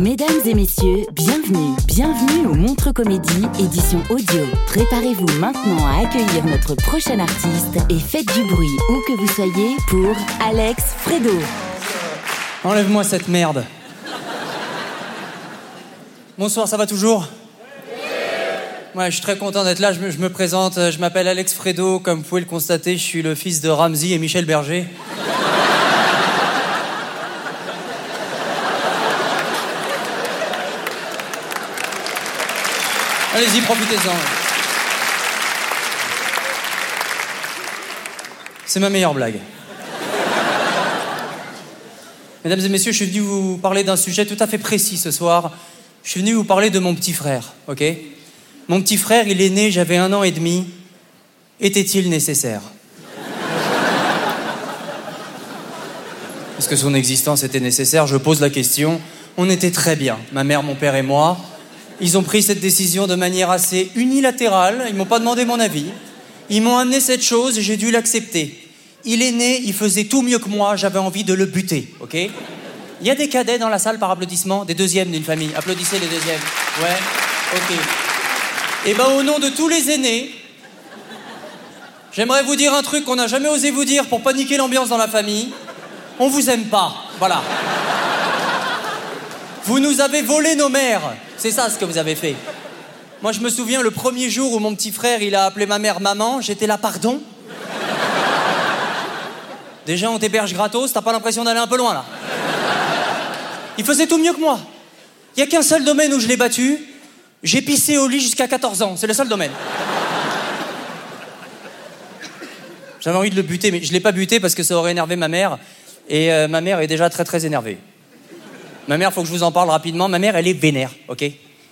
Mesdames et messieurs, bienvenue, bienvenue au Montre Comédie, édition audio. Préparez-vous maintenant à accueillir notre prochain artiste et faites du bruit où que vous soyez pour Alex Fredo. Enlève-moi cette merde. Bonsoir, ça va toujours? Ouais, je suis très content d'être là. Je me, je me présente, je m'appelle Alex Fredo. Comme vous pouvez le constater, je suis le fils de Ramsey et Michel Berger. Allez-y, profitez-en. C'est ma meilleure blague. Mesdames et messieurs, je suis venu vous parler d'un sujet tout à fait précis ce soir. Je suis venu vous parler de mon petit frère, ok? Mon petit frère, il est né, j'avais un an et demi. Était-il nécessaire? Est-ce que son existence était nécessaire Je pose la question. On était très bien, ma mère, mon père et moi. Ils ont pris cette décision de manière assez unilatérale. Ils m'ont pas demandé mon avis. Ils m'ont amené cette chose et j'ai dû l'accepter. Il est né, il faisait tout mieux que moi, j'avais envie de le buter, ok? Il y a des cadets dans la salle par applaudissement, des deuxièmes d'une famille. Applaudissez les deuxièmes. Ouais, ok. Et ben au nom de tous les aînés, j'aimerais vous dire un truc qu'on n'a jamais osé vous dire pour paniquer l'ambiance dans la famille. On vous aime pas, voilà. Vous nous avez volé nos mères. C'est ça ce que vous avez fait. Moi, je me souviens le premier jour où mon petit frère, il a appelé ma mère maman, j'étais là, pardon? Déjà, on t'héberge gratos, t'as pas l'impression d'aller un peu loin, là? Il faisait tout mieux que moi. Il y a qu'un seul domaine où je l'ai battu. J'ai pissé au lit jusqu'à 14 ans. C'est le seul domaine. J'avais envie de le buter, mais je l'ai pas buté parce que ça aurait énervé ma mère. Et euh, ma mère est déjà très très énervée. Ma mère, faut que je vous en parle rapidement. Ma mère, elle est vénère, ok?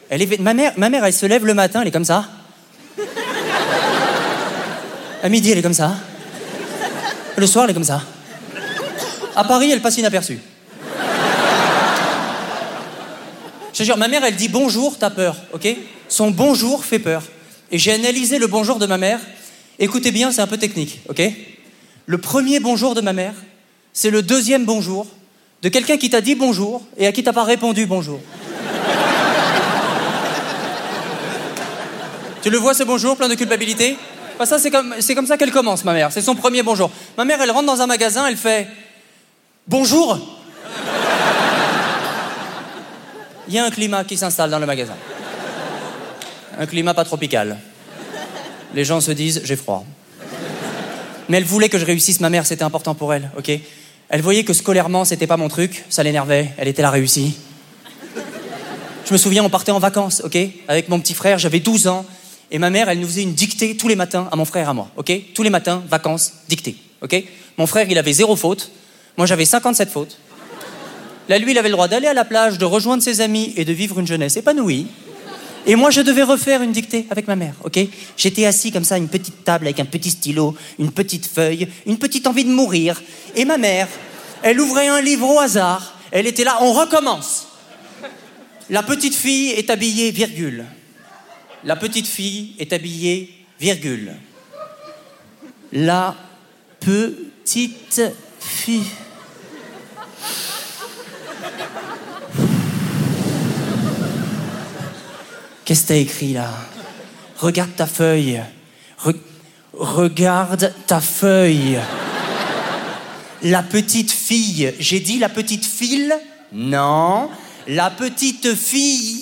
Elle est vé- ma mère, ma mère, elle se lève le matin, elle est comme ça. À midi, elle est comme ça. Le soir, elle est comme ça. À Paris, elle passe inaperçue. Je te jure, ma mère, elle dit bonjour, t'as peur, ok? Son bonjour fait peur. Et j'ai analysé le bonjour de ma mère. Écoutez bien, c'est un peu technique, ok? Le premier bonjour de ma mère, c'est le deuxième bonjour de quelqu'un qui t'a dit bonjour et à qui t'as pas répondu bonjour. tu le vois ce bonjour plein de culpabilité? Bah, ça, c'est comme, comme ça qu'elle commence, ma mère. C'est son premier bonjour. Ma mère, elle rentre dans un magasin, elle fait Bonjour Il y a un climat qui s'installe dans le magasin. Un climat pas tropical. Les gens se disent J'ai froid. Mais elle voulait que je réussisse, ma mère, c'était important pour elle, ok? Elle voyait que scolairement, c'était pas mon truc, ça l'énervait, elle était la réussie. Je me souviens, on partait en vacances, ok? Avec mon petit frère, j'avais 12 ans, et ma mère, elle nous faisait une dictée tous les matins à mon frère et à moi, ok? Tous les matins, vacances, dictée, ok? Mon frère, il avait zéro faute, moi j'avais 57 fautes. Là, lui, il avait le droit d'aller à la plage, de rejoindre ses amis et de vivre une jeunesse épanouie. Et moi, je devais refaire une dictée avec ma mère, ok? J'étais assis comme ça, à une petite table avec un petit stylo, une petite feuille, une petite envie de mourir. Et ma mère, elle ouvrait un livre au hasard. Elle était là, on recommence. La petite fille est habillée, virgule. La petite fille est habillée, virgule. La petite fille. Qu'est-ce que t'as écrit là? Regarde ta feuille. Re- Regarde ta feuille. La petite fille. J'ai dit la petite fille Non. La petite fille.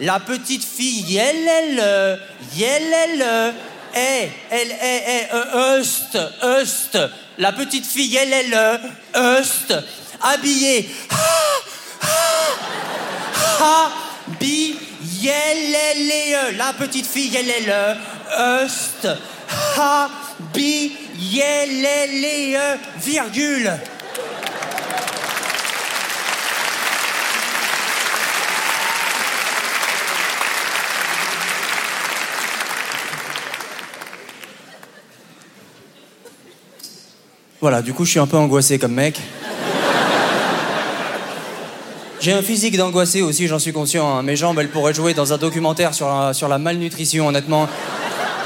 La petite fille. Elle, elle. Elle, elle. Eh, elle, elle, Eust, Eust. La petite fille, elle, elle, Eust. Habillée. Habillée. La petite fille, elle, elle, Eust. Habillée. Virgule. Voilà, du coup, je suis un peu angoissé comme mec. J'ai un physique d'angoissé aussi, j'en suis conscient. hein. Mes jambes, elles pourraient jouer dans un documentaire sur la, sur la malnutrition, honnêtement.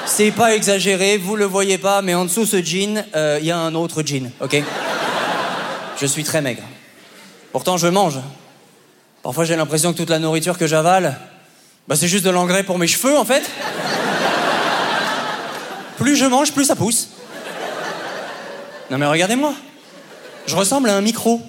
C'est pas exagéré, vous le voyez pas, mais en dessous ce jean, euh, il y a un autre jean, ok? Je suis très maigre. Pourtant, je mange. Parfois, j'ai l'impression que toute la nourriture que j'avale, bah, c'est juste de l'engrais pour mes cheveux, en fait. Plus je mange, plus ça pousse. Non mais regardez-moi. Je ressemble à un micro.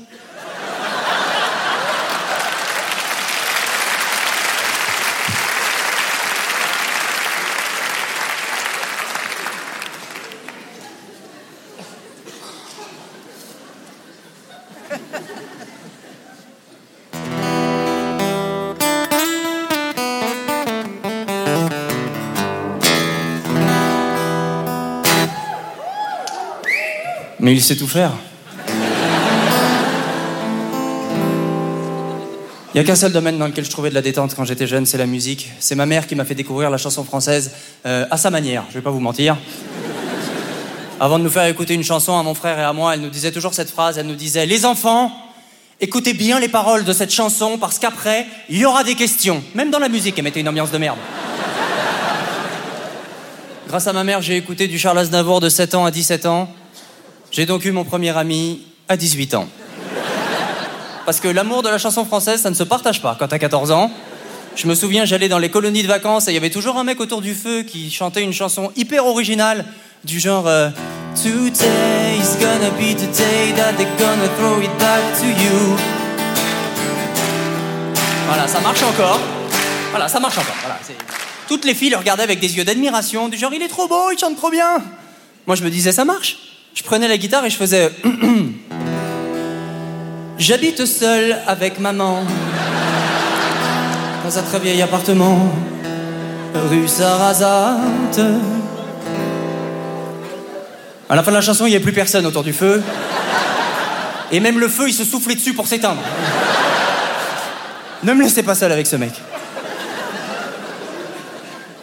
Il sait tout faire. Il n'y a qu'un seul domaine dans lequel je trouvais de la détente quand j'étais jeune, c'est la musique. C'est ma mère qui m'a fait découvrir la chanson française euh, à sa manière, je vais pas vous mentir. Avant de nous faire écouter une chanson à mon frère et à moi, elle nous disait toujours cette phrase, elle nous disait Les enfants, écoutez bien les paroles de cette chanson parce qu'après, il y aura des questions. Même dans la musique, elle mettait une ambiance de merde. Grâce à ma mère, j'ai écouté du Charles Aznavour de 7 ans à 17 ans. J'ai donc eu mon premier ami à 18 ans. Parce que l'amour de la chanson française, ça ne se partage pas quand t'as 14 ans. Je me souviens, j'allais dans les colonies de vacances et il y avait toujours un mec autour du feu qui chantait une chanson hyper originale, du genre Today is gonna be the day that they're gonna throw it back to you. Voilà, ça marche encore. Voilà, ça marche encore. Voilà, Toutes les filles le regardaient avec des yeux d'admiration, du genre il est trop beau, il chante trop bien. Moi je me disais ça marche. Je prenais la guitare et je faisais J'habite seul avec maman dans un très vieil appartement rue Sarrazate. À la fin de la chanson, il n'y avait plus personne autour du feu. Et même le feu, il se soufflait dessus pour s'éteindre. Ne me laissez pas seul avec ce mec.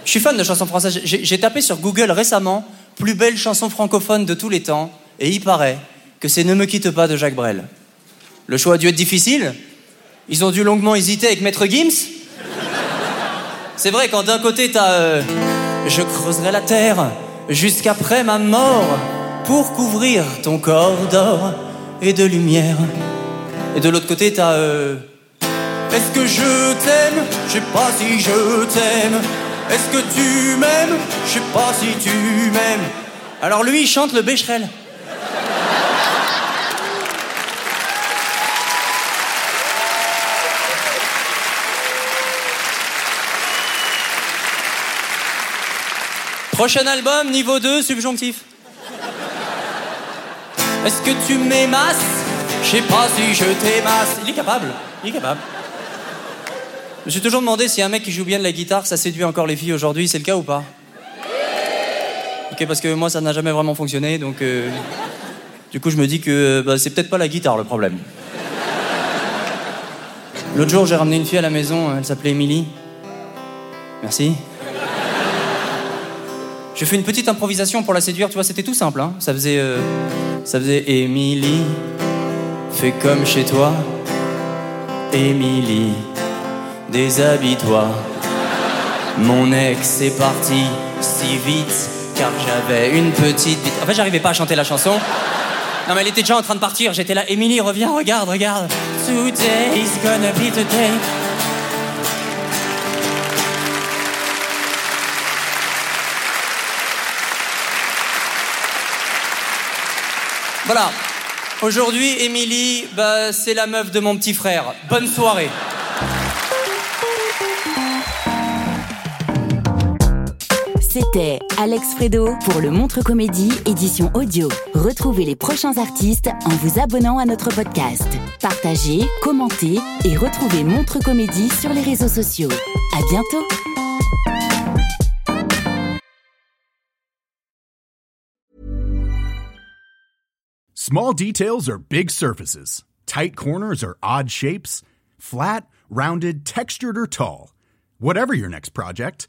Je suis fan de chansons françaises. J'ai j'ai tapé sur Google récemment plus belle chanson francophone de tous les temps, et il paraît que c'est Ne me quitte pas de Jacques Brel. Le choix a dû être difficile. Ils ont dû longuement hésiter avec Maître Gims. C'est vrai, quand d'un côté t'as euh, Je creuserai la terre jusqu'après ma mort pour couvrir ton corps d'or et de lumière. Et de l'autre côté t'as euh, Est-ce que je t'aime? Je sais pas si je t'aime. Est-ce que tu m'aimes? Je sais pas si tu m'aimes. Alors lui, il chante le Becherel. Prochain album, niveau 2, subjonctif. Est-ce que tu m'aimasses? Je sais pas si je t'aimasse. Il est capable. Il est capable. Je me suis toujours demandé si un mec qui joue bien de la guitare, ça séduit encore les filles aujourd'hui. C'est le cas ou pas Ok, parce que moi, ça n'a jamais vraiment fonctionné, donc euh, du coup, je me dis que bah, c'est peut-être pas la guitare le problème. L'autre jour, j'ai ramené une fille à la maison. Elle s'appelait Émilie. Merci. J'ai fait une petite improvisation pour la séduire, tu vois, c'était tout simple. Hein. Ça faisait. euh, ça faisait Émilie, fais comme chez toi. Émilie, déshabille-toi. Mon ex est parti si vite car j'avais une petite bite. En fait, j'arrivais pas à chanter la chanson. Non, mais elle était déjà en train de partir. J'étais là, Émilie, reviens, regarde, regarde. Today is gonna be the day. Voilà. Aujourd'hui, Émilie, bah, c'est la meuf de mon petit frère. Bonne soirée. C'était Alex Fredo pour le Montre Comédie édition audio. Retrouvez les prochains artistes en vous abonnant à notre podcast. Partagez, commentez et retrouvez Montre Comédie sur les réseaux sociaux. À bientôt. Small details are big surfaces. Tight corners are odd shapes. Flat, rounded, textured or tall. Whatever your next project,